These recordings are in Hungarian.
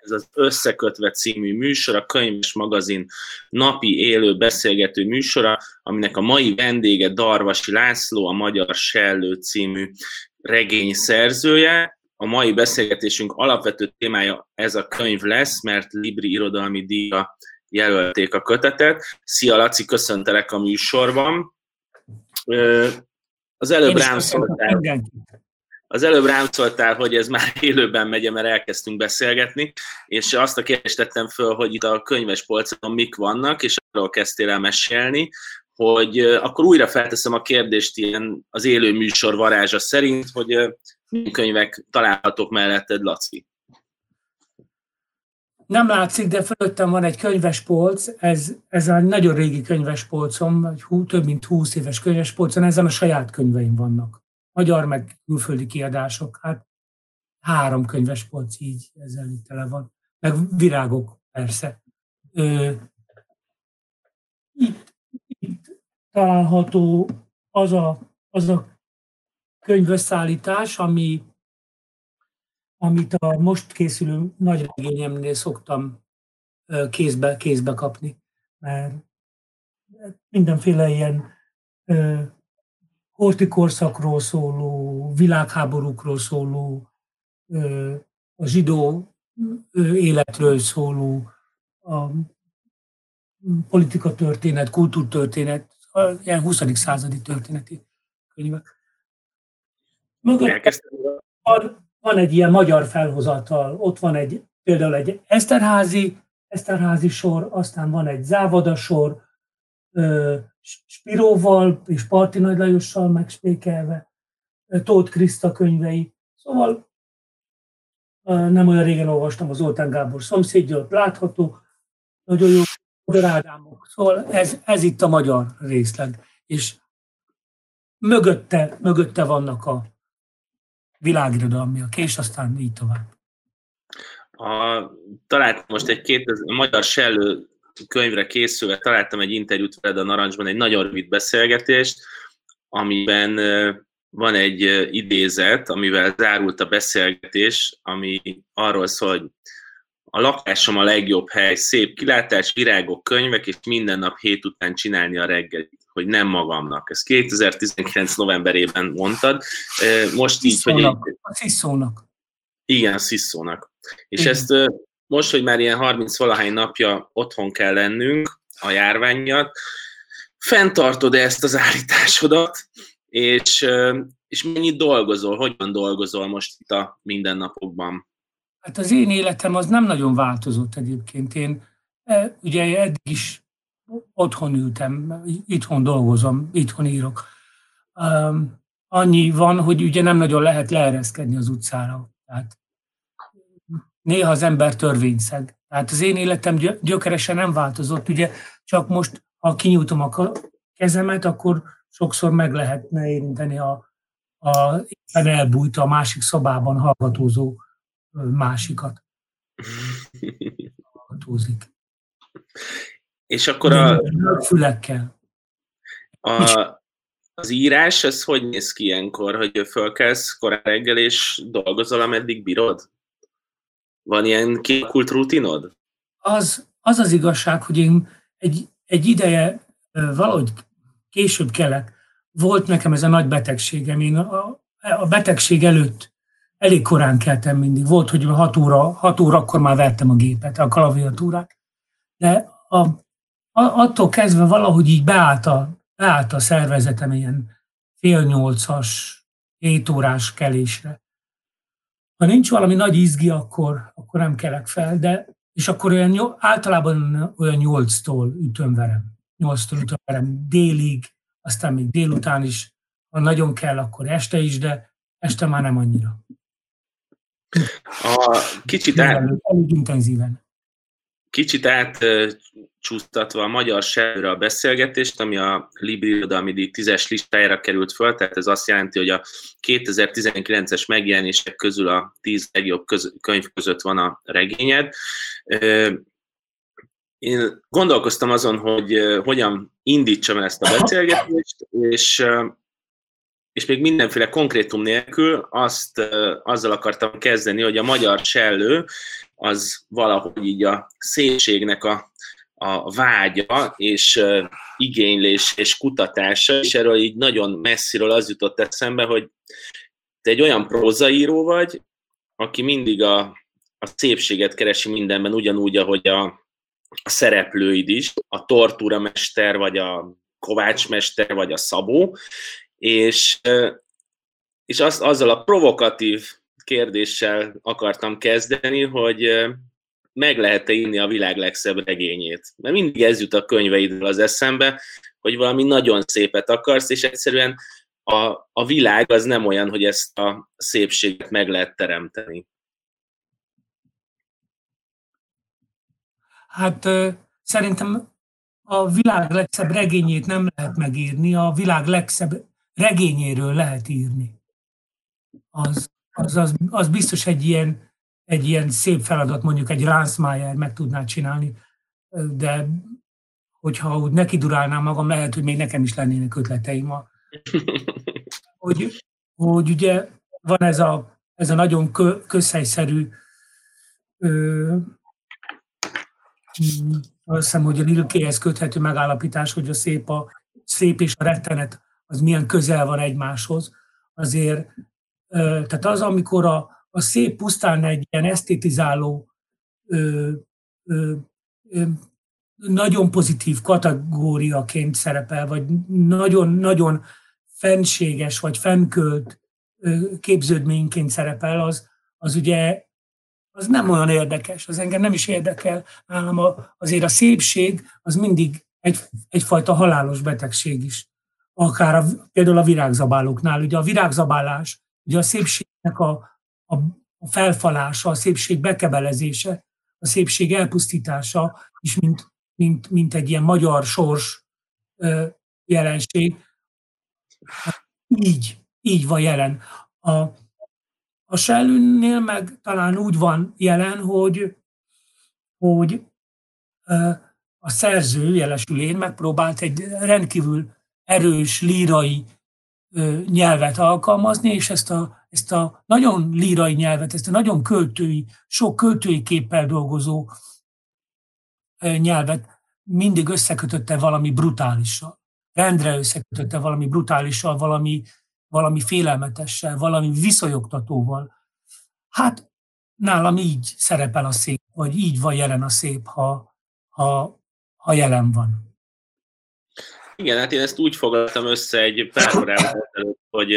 ez az Összekötve című műsor, a Könyves Magazin napi élő beszélgető műsora, aminek a mai vendége Darvasi László, a Magyar Sellő című regény szerzője. A mai beszélgetésünk alapvető témája ez a könyv lesz, mert Libri irodalmi díja jelölték a kötetet. Szia Laci, köszöntelek a műsorban. Az előbb rám szóltál, az előbb rám szóltál, hogy ez már élőben megy, mert elkezdtünk beszélgetni, és azt a kérdést tettem föl, hogy itt a könyves polcon mik vannak, és arról kezdtél el mesélni, hogy akkor újra felteszem a kérdést ilyen az élő műsor varázsa szerint, hogy milyen könyvek találhatók melletted, Laci? Nem látszik, de fölöttem van egy könyvespolc, ez, ez egy nagyon régi könyvespolcom, egy hú, több mint 20 éves könyvespolcon, ezen a saját könyveim vannak. Magyar meg külföldi kiadások, hát három könyvespolc így ezzel itt tele van. Meg virágok, persze. Ö, itt, itt található az a, az a könyvösszállítás, ami amit a most készülő nagy regényemnél szoktam kézbe, kézbe kapni, mert mindenféle ilyen hortikorszakról szóló, világháborúkról szóló, a zsidó életről szóló, a politika történet, kultúrtörténet, ilyen 20. századi történeti könyvek. Mögött van egy ilyen magyar felhozatal, ott van egy például egy Eszterházi, Eszterházi sor, aztán van egy Závada sor, Spiróval és Parti Nagy Lajossal megspékelve, Tóth Kriszta könyvei. Szóval nem olyan régen olvastam az Zoltán Gábor szomszédja, látható, nagyon jó Ádámok. Szóval ez, ez itt a magyar részleg. És mögötte, mögötte vannak a, világirodalmiak, és aztán így tovább. A, találtam most egy két, a magyar sellő könyvre készülve, találtam egy interjút veled a Narancsban, egy nagyon rövid beszélgetést, amiben van egy idézet, amivel zárult a beszélgetés, ami arról szól, hogy a lakásom a legjobb hely, szép kilátás, virágok, könyvek, és minden nap hét után csinálni a reggelit hogy nem magamnak. Ezt 2019 novemberében mondtad. Most így, Sziszónak. hogy... Egy... A Sziszónak. Igen, a Sziszónak. És Igen. ezt most, hogy már ilyen 30 valahány napja otthon kell lennünk a járvány miatt, fenntartod-e ezt az állításodat, és, és mennyit dolgozol, hogyan dolgozol most itt a mindennapokban? Hát az én életem az nem nagyon változott egyébként. Én ugye eddig is otthon ültem, itthon dolgozom, itthon írok. Um, annyi van, hogy ugye nem nagyon lehet leereszkedni az utcára. Tehát néha az ember törvényszeg. Tehát az én életem gyökeresen nem változott. Ugye csak most, ha kinyújtom a kezemet, akkor sokszor meg lehetne érinteni a, a éppen elbújt a másik szobában hallgatózó másikat. Hallgatózik. És akkor a... Fülekkel. A, az írás, ez hogy néz ki ilyenkor, hogy fölkelsz korán reggel, és dolgozol, ameddig bírod? Van ilyen kialakult rutinod? Az, az az igazság, hogy én egy, egy ideje valahogy később kelek, volt nekem ez a nagy betegségem. Én a, a betegség előtt elég korán keltem mindig. Volt, hogy 6 óra, 6 óra akkor már vettem a gépet, a klaviatúrát. De a, attól kezdve valahogy így beállt a, beállt a szervezetem ilyen fél nyolcas, hét órás kelésre. Ha nincs valami nagy izgi, akkor, akkor nem kelek fel, de és akkor olyan, általában olyan nyolctól ütömverem. Nyolctól ütömverem délig, aztán még délután is, ha nagyon kell, akkor este is, de este már nem annyira. A kicsit át... Elég intenzíven. Kicsit átcsúsztatva a magyar serre a beszélgetést, ami a Libri Irodalmi Díj 10-es listájára került föl, tehát ez azt jelenti, hogy a 2019-es megjelenések közül a 10 legjobb könyv között van a regényed. Én gondolkoztam azon, hogy hogyan indítsam ezt a beszélgetést, és és még mindenféle konkrétum nélkül azt, azzal akartam kezdeni, hogy a magyar sellő az valahogy így a szépségnek a, a vágya és igénylés és kutatása, és erről így nagyon messziről az jutott eszembe, hogy te egy olyan prózaíró vagy, aki mindig a, a szépséget keresi mindenben, ugyanúgy, ahogy a, a szereplőid is, a tortúramester, vagy a kovácsmester, vagy a szabó, és, és az, azzal a provokatív kérdéssel akartam kezdeni, hogy meg lehet-e írni a világ legszebb regényét. Mert mindig ez jut a könyveidről az eszembe, hogy valami nagyon szépet akarsz, és egyszerűen a, a világ az nem olyan, hogy ezt a szépséget meg lehet teremteni. Hát szerintem a világ legszebb regényét nem lehet megírni, a világ legszebb regényéről lehet írni. Az, az, az, az biztos egy ilyen, egy ilyen szép feladat, mondjuk egy Ransmeyer meg tudná csinálni, de hogyha úgy neki durálnám magam, lehet, hogy még nekem is lennének ötleteim. Hogy, hogy ugye van ez a, ez a nagyon kö, közhelyszerű ö, azt hiszem, hogy a Lilkéhez köthető megállapítás, hogy a szép, a szép és a rettenet az milyen közel van egymáshoz. Azért, tehát az, amikor a, a szép pusztán egy ilyen esztétizáló, ö, ö, ö, nagyon pozitív kategóriaként szerepel, vagy nagyon-nagyon fenséges, vagy fennkölt képződményként szerepel, az, az ugye az nem olyan érdekes, az engem nem is érdekel. Nálam azért a szépség az mindig egy, egyfajta halálos betegség is. Akár a, például a virágzabálóknál. Ugye a virágzabálás, ugye a szépségnek a, a, felfalása, a szépség bekebelezése, a szépség elpusztítása is mint, mint, mint egy ilyen magyar sors ö, jelenség. Így, így van jelen. A, a Shellünnél meg talán úgy van jelen, hogy, hogy a szerző, jelesül én, megpróbált egy rendkívül erős lírai nyelvet alkalmazni, és ezt a, ezt a nagyon lírai nyelvet, ezt a nagyon költői, sok költői képpel dolgozó nyelvet mindig összekötötte valami brutálissal. Rendre összekötötte valami brutálissal, valami valami félelmetessel, valami viszonyogtatóval. Hát nálam így szerepel a szép, vagy így van jelen a szép, ha, ha, ha jelen van. Igen, hát én ezt úgy foglaltam össze egy pár órával hogy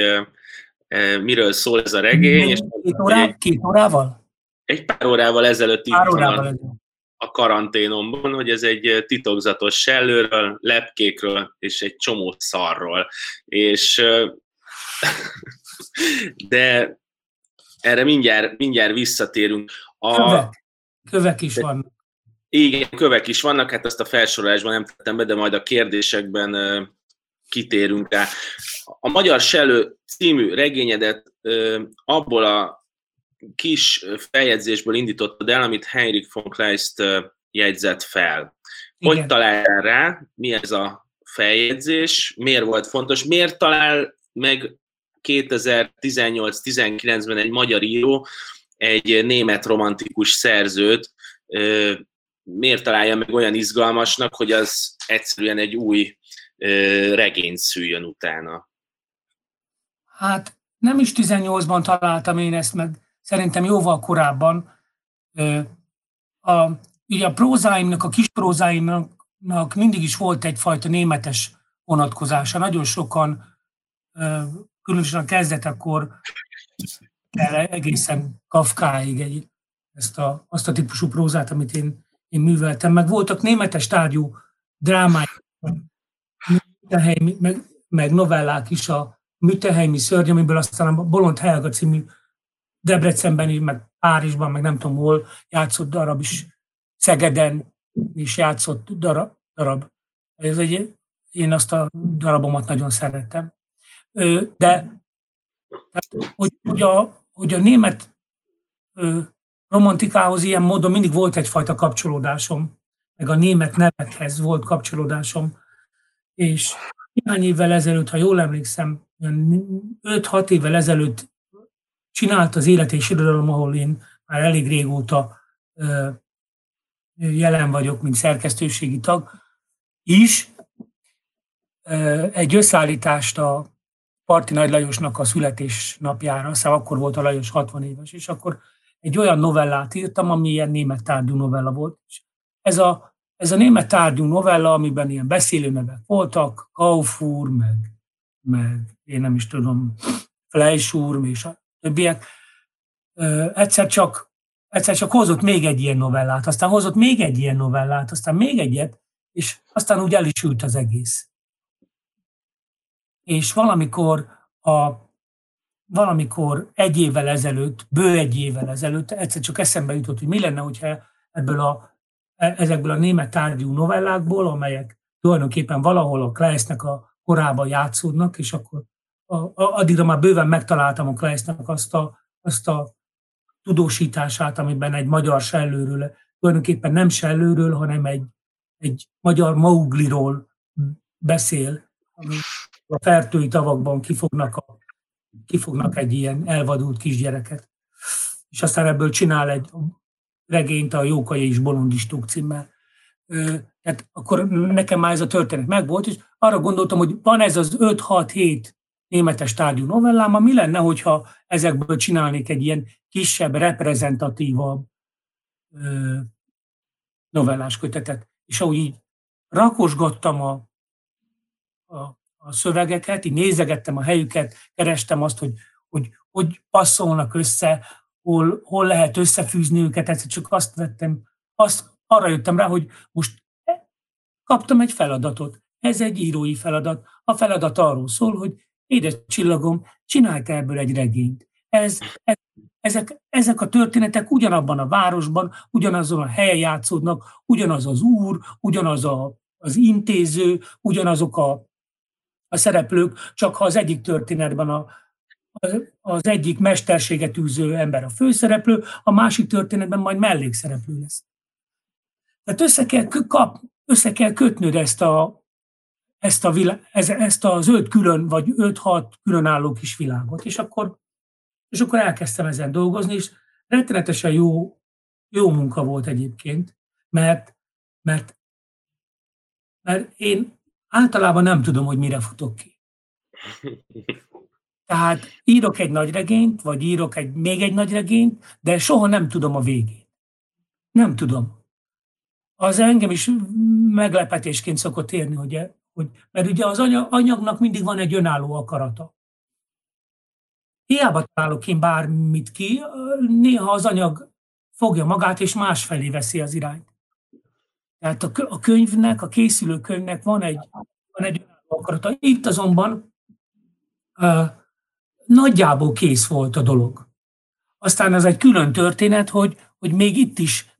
miről szól ez a regény. És két, órá, egy, két órával? Egy pár órával ezelőtt pár órával a, ezelőtt. a karanténomban, hogy ez egy titokzatos sellőről, lepkékről és egy csomó szarról. És De erre mindjárt, mindjárt visszatérünk. A, kövek. kövek is vannak. Igen, kövek is vannak, hát ezt a felsorolásban nem tettem be, de majd a kérdésekben kitérünk rá. A Magyar Selő című regényedet abból a kis feljegyzésből indítottad el, amit Heinrich von Kleist jegyzett fel. Igen. Hogy talál rá, mi ez a feljegyzés, miért volt fontos, miért talál meg 2018-19-ben egy magyar író egy német romantikus szerzőt miért találja meg olyan izgalmasnak, hogy az egyszerűen egy új regényt szüljön utána? Hát nem is 18-ban találtam én ezt meg, szerintem jóval korábban. A, ugye a prózáimnak, a kis prózáimnak mindig is volt egyfajta németes vonatkozása. Nagyon sokan különösen a kezdetekor egészen Kafkáig egy, ezt a, azt a típusú prózát, amit én, én műveltem. Meg voltak németes tárgyú drámák, meg, meg novellák is, a Müteheimi szörny, amiből aztán a Bolond Helga című Debrecenben, meg Párizsban, meg nem tudom hol játszott darab is, Szegeden is játszott darab. darab. Ez egy, én azt a darabomat nagyon szerettem. De hogy, hogy, a, hogy a német romantikához ilyen módon mindig volt egyfajta kapcsolódásom, meg a német nevekhez volt kapcsolódásom, és néhány évvel ezelőtt, ha jól emlékszem, 5-6 évvel ezelőtt csinált az Élet és Irodalom, ahol én már elég régóta jelen vagyok, mint szerkesztőségi tag is. Egy összeállítást a Parti Nagy Lajosnak a születésnapjára, aztán akkor volt a Lajos 60 éves, és akkor egy olyan novellát írtam, ami ilyen német tárgyú novella volt. Ez a, ez a német tárgyú novella, amiben ilyen beszélőnevek voltak, Kaufur, meg, meg én nem is tudom, Fleischur, és a többiek, egyszer csak, egyszer csak hozott még egy ilyen novellát, aztán hozott még egy ilyen novellát, aztán még egyet, és aztán úgy el is ült az egész. És valamikor a valamikor egy évvel ezelőtt, bő egy évvel ezelőtt egyszer csak eszembe jutott, hogy mi lenne, hogyha ebből a, e, ezekből a német tárgyú novellákból, amelyek tulajdonképpen valahol a Kleissnek a korában játszódnak, és akkor a, a, addigra már bőven megtaláltam a Kleissnek azt a, azt a tudósítását, amiben egy magyar sellőről, tulajdonképpen nem sellőről, hanem egy, egy magyar maugliról beszél, a fertői tavakban kifognak, a, kifognak egy ilyen elvadult kisgyereket. És aztán ebből csinál egy regényt a Jókai és Bolondistók címmel. Tehát akkor nekem már ez a történet megvolt, és arra gondoltam, hogy van ez az 5-6-7 németes tárgyú novellám, mi lenne, hogyha ezekből csinálnék egy ilyen kisebb, reprezentatívabb ö, novellás kötetet. És ahogy így rakosgattam a, a, a szövegeket, így nézegettem a helyüket, kerestem azt, hogy hogy, hogy passzolnak össze, hol, hol lehet összefűzni őket, egyszer csak azt vettem, azt, arra jöttem rá, hogy most kaptam egy feladatot. Ez egy írói feladat. A feladat arról szól, hogy édes csillagom, csinálj te ebből egy regényt. Ez, ez, ezek, ezek a történetek ugyanabban a városban, ugyanazon a helyen játszódnak, ugyanaz az úr, ugyanaz a, az intéző, ugyanazok a, a szereplők, csak ha az egyik történetben a, az egyik mesterséget űző ember a főszereplő, a másik történetben majd mellékszereplő lesz. Tehát össze kell, kap, össze kell kötnöd ezt a, ezt, a vilá, ezt az öt külön, vagy öt-hat különálló kis világot, és akkor, és akkor elkezdtem ezen dolgozni, és rettenetesen jó, jó munka volt egyébként, mert, mert, mert én általában nem tudom, hogy mire futok ki. Tehát írok egy nagy regényt, vagy írok egy, még egy nagy regényt, de soha nem tudom a végét. Nem tudom. Az engem is meglepetésként szokott érni, hogy hogy, mert ugye az anyagnak mindig van egy önálló akarata. Hiába találok én bármit ki, néha az anyag fogja magát, és másfelé veszi az irányt. Tehát a könyvnek, a készülő könyvnek van egy, van egy önálló akarata. Itt azonban uh, nagyjából kész volt a dolog. Aztán ez egy külön történet, hogy, hogy még itt is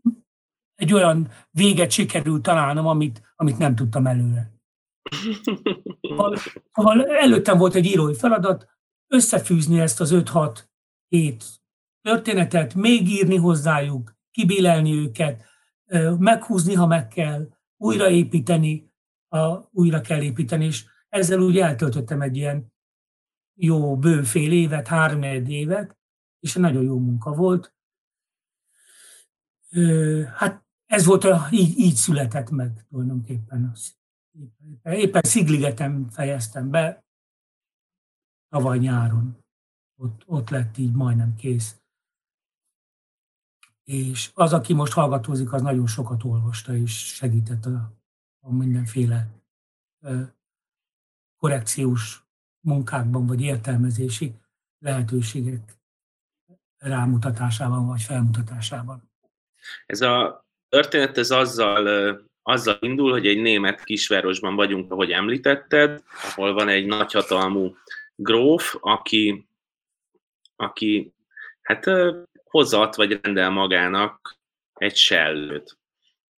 egy olyan véget sikerült találnom, amit, amit nem tudtam előre. Szóval előttem volt egy írói feladat, összefűzni ezt az 5-6 hét történetet, még írni hozzájuk, kibélelni őket, meghúzni, ha meg kell, újraépíteni, a, újra kell építeni, és ezzel úgy eltöltöttem egy ilyen jó bő fél évet, három évet, és nagyon jó munka volt. Hát ez volt, a, így, így született meg tulajdonképpen az Éppen Szigligeten fejeztem be tavaly nyáron. Ott, ott lett így majdnem kész. És az, aki most hallgatózik, az nagyon sokat olvasta, és segített a, a mindenféle ö, korrekciós munkákban, vagy értelmezési lehetőségek rámutatásában, vagy felmutatásában. Ez a történet ez azzal azzal indul, hogy egy német kisvárosban vagyunk, ahogy említetted, ahol van egy nagyhatalmú gróf, aki, aki hát hozat vagy rendel magának egy sellőt.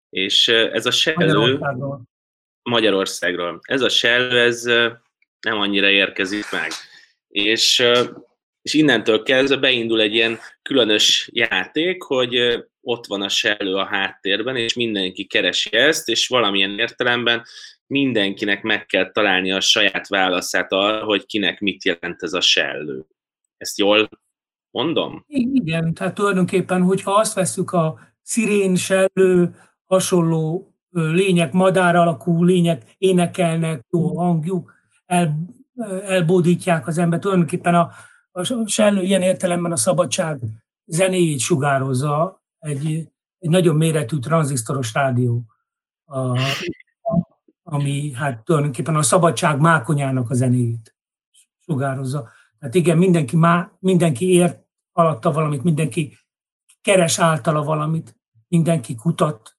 És ez a sellő Magyarországról. Magyarországról. Ez a sellő, ez nem annyira érkezik meg. És, és innentől kezdve beindul egy ilyen különös játék, hogy ott van a sellő a háttérben, és mindenki keresi ezt, és valamilyen értelemben mindenkinek meg kell találni a saját válaszát arra, hogy kinek mit jelent ez a sellő. Ezt jól mondom? Igen, tehát tulajdonképpen, hogyha azt veszük a szirén, sellő, hasonló lények, madár alakú lények énekelnek, jó hangjuk, el, elbódítják az embert. Tulajdonképpen a, a sellő ilyen értelemben a szabadság zenéjét sugározza egy, egy nagyon méretű tranzisztoros rádió, a, ami hát tulajdonképpen a szabadság mákonyának a zenéjét sugározza. Tehát igen, mindenki, má, mindenki ért alatta valamit, mindenki keres általa valamit, mindenki kutat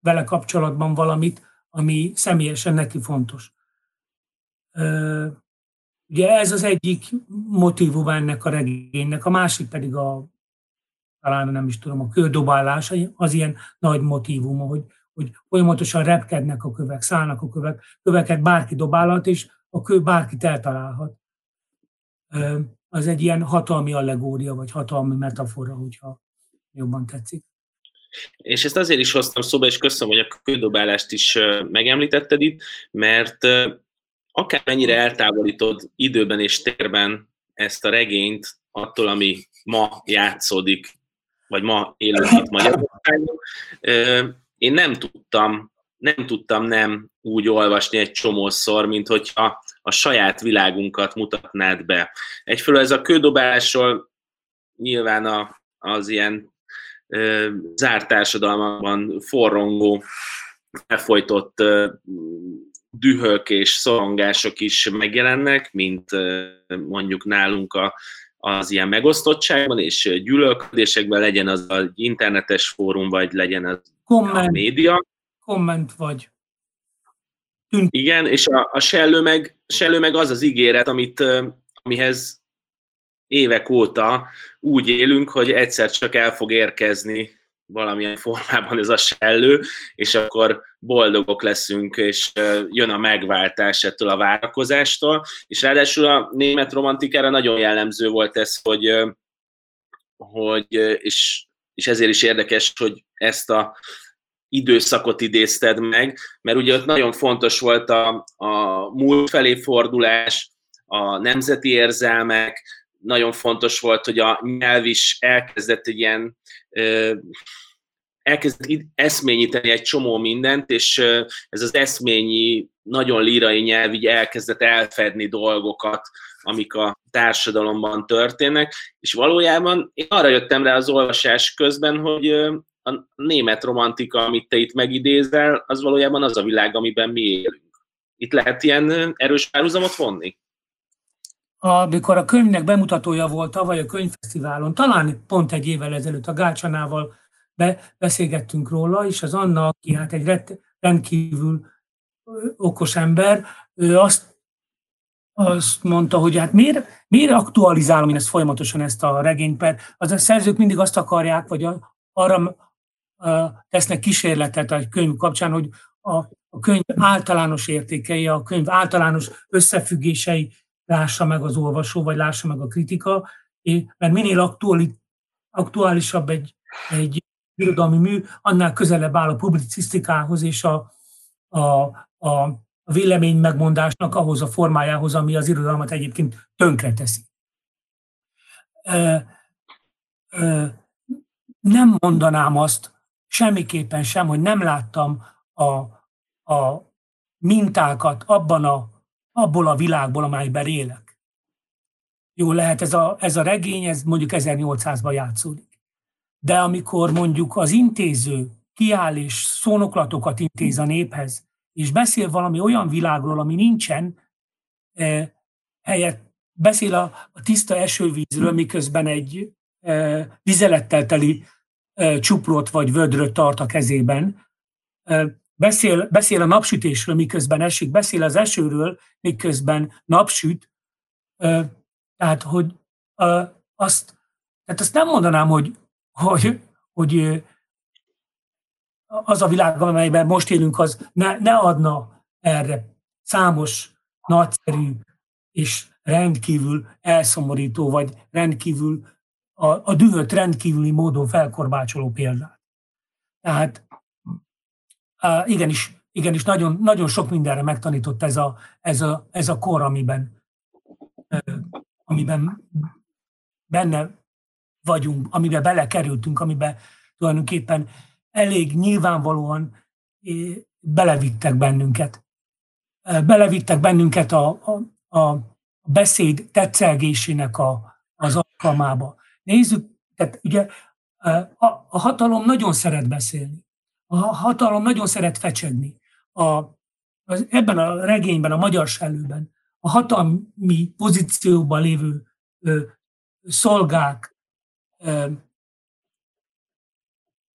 vele kapcsolatban valamit, ami személyesen neki fontos. Ugye ez az egyik motivum ennek a regénynek, a másik pedig a, talán nem is tudom, a kődobálás, az ilyen nagy motivum, hogy, hogy folyamatosan repkednek a kövek, szállnak a kövek, köveket bárki dobálhat, és a kő bárkit eltalálhat. Az egy ilyen hatalmi allegória, vagy hatalmi metafora, hogyha jobban tetszik. És ezt azért is hoztam szóba, és köszönöm, hogy a kődobálást is megemlítetted itt, mert akármennyire eltávolítod időben és térben ezt a regényt attól, ami ma játszódik, vagy ma élünk itt Magyarországon, én nem tudtam, nem tudtam nem úgy olvasni egy csomószor, mint hogyha a saját világunkat mutatnád be. Egyfelől ez a kődobálásról nyilván a, az ilyen ö, zárt társadalmakban forrongó, elfolytott ö, dühök és szorongások is megjelennek, mint mondjuk nálunk a, az ilyen megosztottságban és gyűlölködésekben, legyen az egy internetes fórum, vagy legyen az komment, a média. Komment vagy. Igen, és a, a sellő, meg, sellő meg az az ígéret, amit, amihez évek óta úgy élünk, hogy egyszer csak el fog érkezni valamilyen formában ez a sellő, és akkor boldogok leszünk, és jön a megváltás ettől a várakozástól. És ráadásul a német romantikára nagyon jellemző volt ez, hogy, hogy és, és ezért is érdekes, hogy ezt a időszakot idézted meg, mert ugye ott nagyon fontos volt a, a múlt felé fordulás, a nemzeti érzelmek, nagyon fontos volt, hogy a nyelv is elkezdett egy ilyen elkezdett eszményíteni egy csomó mindent, és ez az eszményi, nagyon lírai nyelv így elkezdett elfedni dolgokat, amik a társadalomban történnek, és valójában én arra jöttem rá az olvasás közben, hogy a német romantika, amit te itt megidézel, az valójában az a világ, amiben mi élünk. Itt lehet ilyen erős párhuzamot vonni? Amikor a könyvnek bemutatója volt tavaly a könyvfesztiválon, talán pont egy évvel ezelőtt a Gácsanával be, beszélgettünk róla, és az Anna, aki hát egy rendkívül okos ember, ő azt, azt mondta, hogy hát miért, miért aktualizálom én ezt folyamatosan ezt a regényt, mert az a szerzők mindig azt akarják, vagy arra tesznek kísérletet a könyv kapcsán, hogy a, a könyv általános értékei, a könyv általános összefüggései lássa meg az olvasó, vagy lássa meg a kritika, mert minél aktuali, aktuálisabb egy, egy irodalmi mű, annál közelebb áll a publicisztikához és a, a, a vélemény megmondásnak ahhoz a formájához, ami az irodalmat egyébként tönkreteszi. Nem mondanám azt semmiképpen sem, hogy nem láttam a, a mintákat abban a, abból a világból, amelyben élek. Jó, lehet ez a, ez a regény, ez mondjuk 1800-ban játszódik de amikor mondjuk az intéző kiáll és szónoklatokat intéz a néphez, és beszél valami olyan világról, ami nincsen, eh, helyett beszél a, a tiszta esővízről, miközben egy eh, vizelettel teli eh, csuprot vagy vödröt tart a kezében, eh, beszél, beszél a napsütésről, miközben esik, beszél az esőről, miközben napsüt, eh, tehát hogy azt, tehát azt nem mondanám, hogy hogy, hogy az a világ, amelyben most élünk, az ne, ne adna erre számos nagyszerű és rendkívül elszomorító, vagy rendkívül a, a dühöt rendkívüli módon felkorbácsoló példát. Tehát igenis, igenis nagyon, nagyon sok mindenre megtanított ez a, ez a, ez a kor, amiben, amiben benne vagyunk, amiben belekerültünk, amiben tulajdonképpen elég nyilvánvalóan belevittek bennünket. Belevittek bennünket a, a, a beszéd tetszelgésének a, az alkalmába. Nézzük, tehát ugye a, a hatalom nagyon szeret beszélni. A hatalom nagyon szeret fecsegni. A, az, ebben a regényben, a magyar sellőben a hatalmi pozícióban lévő ö, szolgák, ö,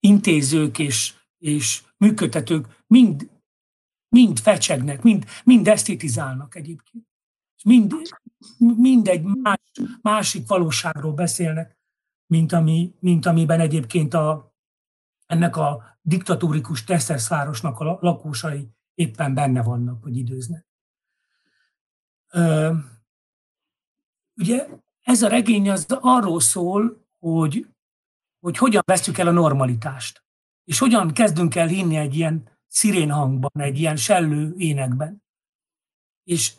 intézők és, és működtetők mind, mind fecsegnek, mind, mind esztétizálnak egyébként. Mind, mind egy más, másik valóságról beszélnek, mint, ami, mint amiben egyébként a, ennek a diktatórikus Tesszeszvárosnak a lakósai éppen benne vannak, vagy időznek. Ugye ez a regény az arról szól, hogy, hogy hogyan veszük el a normalitást, és hogyan kezdünk el hinni egy ilyen szirén hangban, egy ilyen sellő énekben. És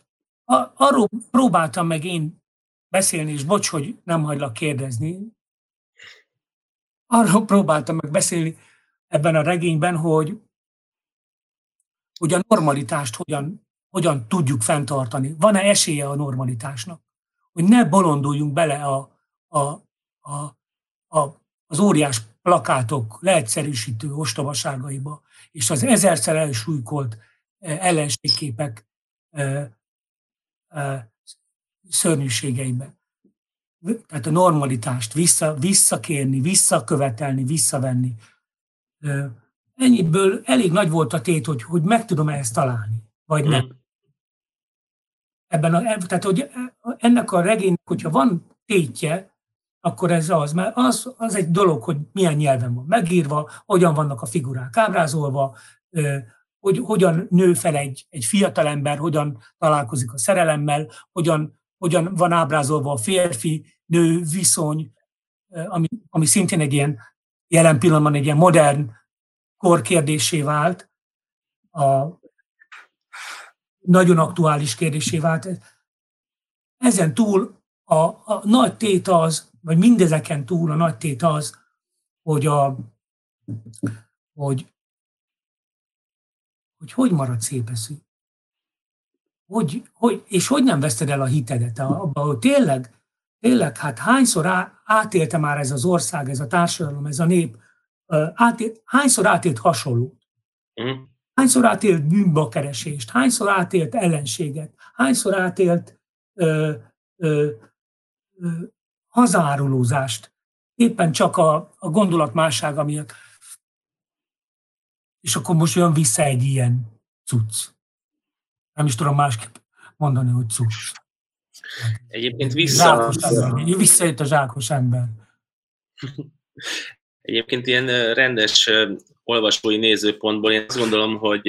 arról próbáltam meg én beszélni, és bocs, hogy nem hagylak kérdezni, arról próbáltam meg beszélni ebben a regényben, hogy, hogy a normalitást hogyan hogyan tudjuk fenntartani. Van-e esélye a normalitásnak? Hogy ne bolonduljunk bele a, a, a, a, az óriás plakátok leegyszerűsítő ostobaságaiba, és az ezerszer elsúlykolt eh, ellenségképek e, e, szörnyűségeibe. Tehát a normalitást vissza, visszakérni, visszakövetelni, visszavenni. Ennyiből elég nagy volt a tét, hogy, hogy meg tudom ezt találni, vagy nem. Mm ebben a, tehát hogy ennek a regénynek, hogyha van tétje, akkor ez az, mert az, az egy dolog, hogy milyen nyelven van megírva, hogyan vannak a figurák ábrázolva, hogy hogyan nő fel egy, egy fiatalember, hogyan találkozik a szerelemmel, hogyan, hogyan van ábrázolva a férfi-nő viszony, ami, ami szintén egy ilyen jelen pillanatban egy ilyen modern korkérdésé vált a, nagyon aktuális kérdésé vált. Ezen túl a, a nagy tét az, vagy mindezeken túl a nagy tét az, hogy a, hogy, hogy, hogy marad szép eszű. Hogy, hogy, és hogy nem veszted el a hitedet abban, hogy tényleg, tényleg, hát hányszor á, átélte már ez az ország, ez a társadalom, ez a nép, átélt, hányszor átélt hasonlót? Mm. Hányszor átélt bűnbakeresést, hányszor átélt ellenséget, hányszor átélt ö, ö, ö, hazárulózást, éppen csak a, a gondolat mássága miatt. És akkor most jön vissza egy ilyen cucc. Nem is tudom másképp mondani, hogy cucc. Egyébként vissza... Visszajött a zsákos ember. Egyébként ilyen rendes olvasói nézőpontból én azt gondolom, hogy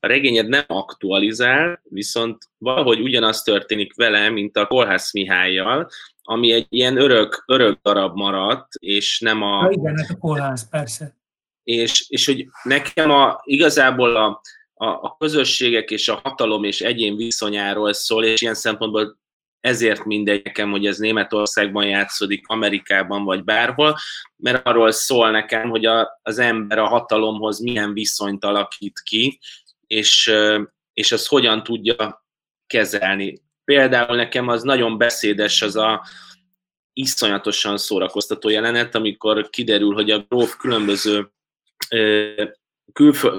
a regényed nem aktualizál, viszont valahogy ugyanaz történik vele, mint a Kolhász Mihályjal, ami egy ilyen örök, örök darab maradt, és nem a... Ha igen, hát a Kolhász, persze. És, és hogy nekem a, igazából a, a, a közösségek és a hatalom és egyén viszonyáról szól, és ilyen szempontból ezért mindegy nekem, hogy ez Németországban játszódik, Amerikában vagy bárhol, mert arról szól nekem, hogy a, az ember a hatalomhoz milyen viszonyt alakít ki, és, és az hogyan tudja kezelni. Például nekem az nagyon beszédes az a iszonyatosan szórakoztató jelenet, amikor kiderül, hogy a gróf különböző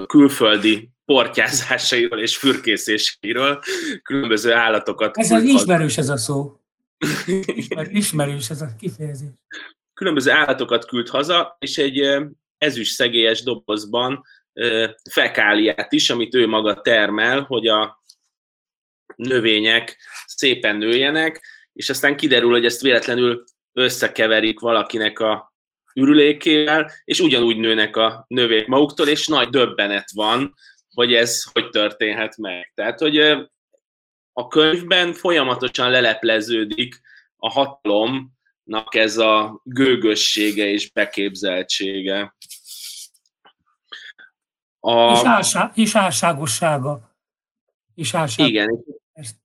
külföldi portyázásairól és fürkészéseiről különböző állatokat. Ez az ismerős ez a szó. Ismer, ismerős ez a kifejezés. Különböző állatokat küld haza, és egy ezüst szegélyes dobozban fekáliát is, amit ő maga termel, hogy a növények szépen nőjenek, és aztán kiderül, hogy ezt véletlenül összekeverik valakinek a ürülékével, és ugyanúgy nőnek a növék maguktól, és nagy döbbenet van, hogy ez hogy történhet meg. Tehát, hogy a könyvben folyamatosan lelepleződik a hatalomnak ez a gőgössége és beképzeltsége. A... És, álsá, és álságossága. És álság... Igen,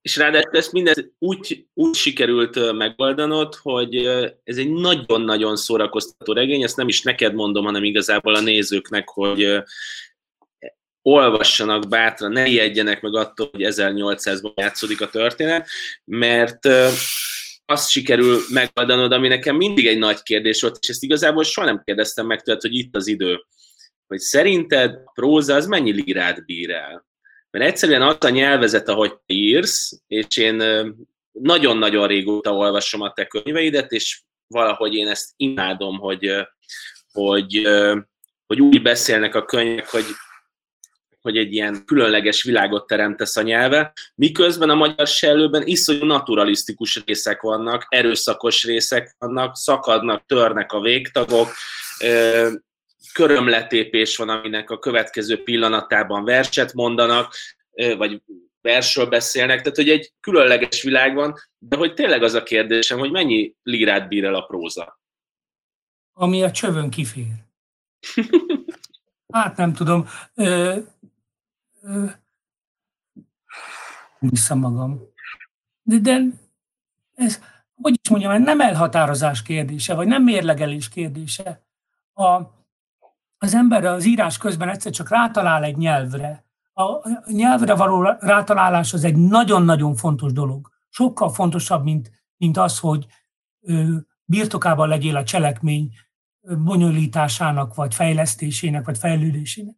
És ráadásul ezt mindent úgy, úgy sikerült megoldanod, hogy ez egy nagyon-nagyon szórakoztató regény, ezt nem is neked mondom, hanem igazából a nézőknek, hogy olvassanak bátran, ne ijedjenek meg attól, hogy 1800-ban játszódik a történet, mert azt sikerül megoldanod, ami nekem mindig egy nagy kérdés volt, és ezt igazából soha nem kérdeztem meg tőled, hogy itt az idő. Hogy szerinted a próza az mennyi lirát bír el? Mert egyszerűen az a nyelvezet, ahogy te írsz, és én nagyon-nagyon régóta olvasom a te könyveidet, és valahogy én ezt imádom, hogy, hogy, hogy úgy beszélnek a könyvek, hogy hogy egy ilyen különleges világot teremtesz a nyelve, miközben a magyar sellőben iszonyú naturalisztikus részek vannak, erőszakos részek vannak, szakadnak, törnek a végtagok, körömletépés van, aminek a következő pillanatában verset mondanak, vagy versről beszélnek, tehát hogy egy különleges világ van, de hogy tényleg az a kérdésem, hogy mennyi lírát bír el a próza? Ami a csövön kifér. Hát nem tudom. Ö, ö, vissza magam. De, de ez, hogy is mondjam, nem elhatározás kérdése, vagy nem mérlegelés kérdése. A, az ember az írás közben egyszer csak rátalál egy nyelvre. A nyelvre való rátalálás az egy nagyon-nagyon fontos dolog. Sokkal fontosabb, mint, mint az, hogy birtokában legyél a cselekmény bonyolításának, vagy fejlesztésének, vagy fejlődésének.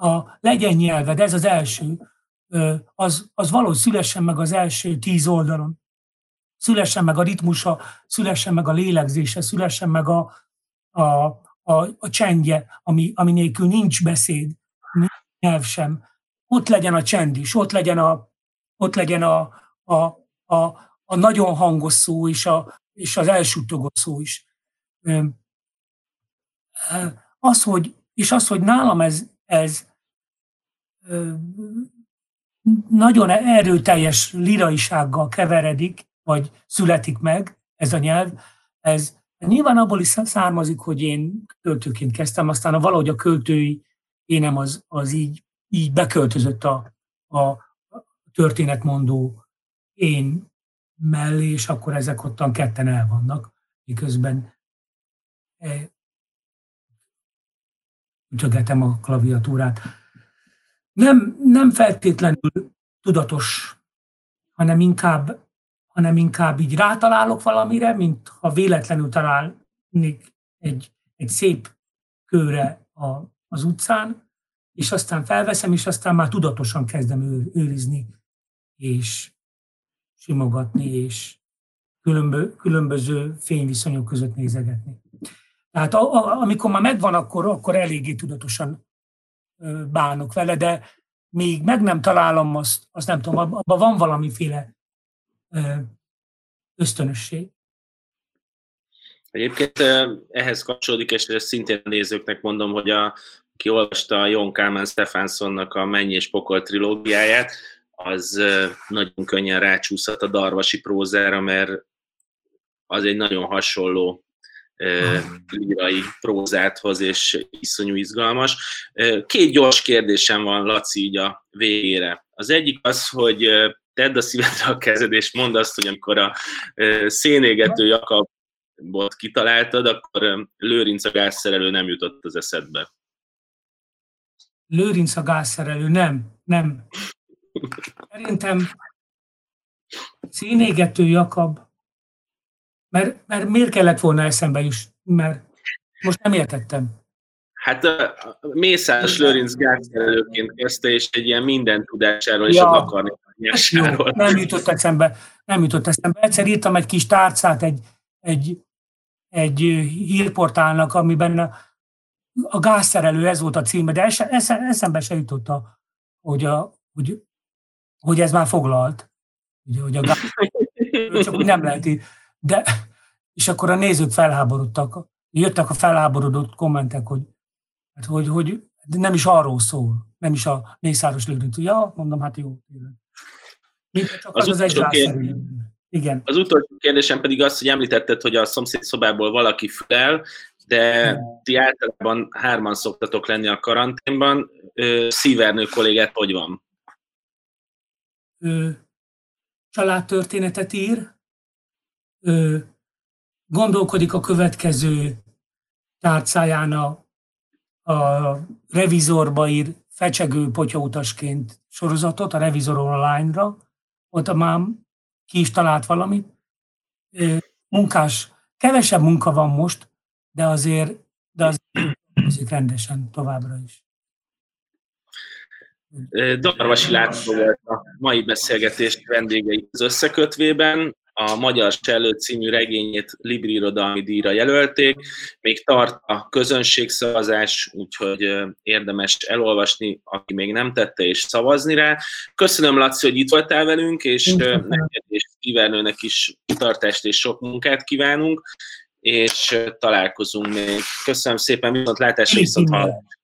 A legyen nyelved, ez az első, az, az valahogy szülessen meg az első tíz oldalon. Szülessen meg a ritmusa, szülessen meg a lélegzése, szülessen meg a, a, a, a csendje, ami, ami nélkül nincs beszéd, nincs nyelv sem. Ott legyen a csend is, ott legyen a, ott legyen a, a, a, a nagyon hangos szó és, a, és az elsuttogó szó is. Az, hogy, és az, hogy nálam ez, ez nagyon erőteljes liraisággal keveredik, vagy születik meg ez a nyelv, ez Nyilván abból is származik, hogy én költőként kezdtem, aztán a valahogy a költői énem az, az így, így beköltözött a, a történetmondó én mellé, és akkor ezek ottan ketten el vannak, miközben e, ütögetem a klaviatúrát. Nem, nem feltétlenül tudatos, hanem inkább hanem inkább így rátalálok valamire, mint ha véletlenül találnék egy, egy szép kőre a, az utcán, és aztán felveszem, és aztán már tudatosan kezdem ő, őrizni, és simogatni, és különbö, különböző fényviszonyok között nézegetni. Tehát a, a, amikor már megvan, akkor, akkor eléggé tudatosan bánok vele, de még meg nem találom azt, azt nem tudom, abban van valamiféle ösztönösség. Egyébként ehhez kapcsolódik, és ezt szintén nézőknek mondom, hogy a, aki olvasta a Jon Kálmán Stefanssonnak a Mennyi és Pokol trilógiáját, az nagyon könnyen rácsúszhat a darvasi prózára, mert az egy nagyon hasonló lírai prózát hoz, és iszonyú izgalmas. Két gyors kérdésem van, Laci, így a végére. Az egyik az, hogy tedd a szívedre a kezed, és mondd azt, hogy amikor a szénégető Jakabot kitaláltad, akkor Lőrinc a gázszerelő nem jutott az eszedbe. Lőrinc a gázszerelő, nem, nem. Szerintem szénégető Jakab, mert, mert miért kellett volna eszembe is, mert most nem értettem. Hát a Mészáros Lőrinc gázszerelőként kezdte, és egy ilyen minden tudásáról ja. és akarni Jó, nem jutott eszembe, nem jutott eszembe. Egyszer írtam egy kis tárcát egy, egy, egy hírportálnak, amiben a, a gázszerelő, ez volt a címe, de eszembe se jutott, a, hogy, a, hogy, hogy ez már foglalt. Ugye, hogy a gáz, csak úgy nem lehet így. De, és akkor a nézők felháborodtak. Jöttek a felháborodott kommentek, hogy, hát, hogy, hogy nem is arról szól, nem is a Mészáros Lőrinc. Ja, mondom, hát jó. Tényleg. Csak az, az, az egy Igen. Az utolsó kérdésem pedig az, hogy említetted, hogy a szomszéd szobából valaki fülel, de ti általában hárman szoktatok lenni a karanténban. Szívernő kollégát hogy van? Ő, családtörténetet ír, gondolkodik a következő tárcáján a, a revizorba ír fecsegő potyautasként sorozatot, a Revizor Online-ra, ott már ki is talált valamit. Munkás, kevesebb munka van most, de azért, de azért rendesen továbbra is. Darvasi László volt a mai beszélgetés vendégei az összekötvében a Magyar Sellő című regényét Libri Irodalmi díjra jelölték. Még tart a közönségszavazás, úgyhogy érdemes elolvasni, aki még nem tette, és szavazni rá. Köszönöm, Laci, hogy itt voltál velünk, és neked és Ivernőnek is tartást és sok munkát kívánunk, és találkozunk még. Köszönöm szépen, viszont látásra, viszont hallásra.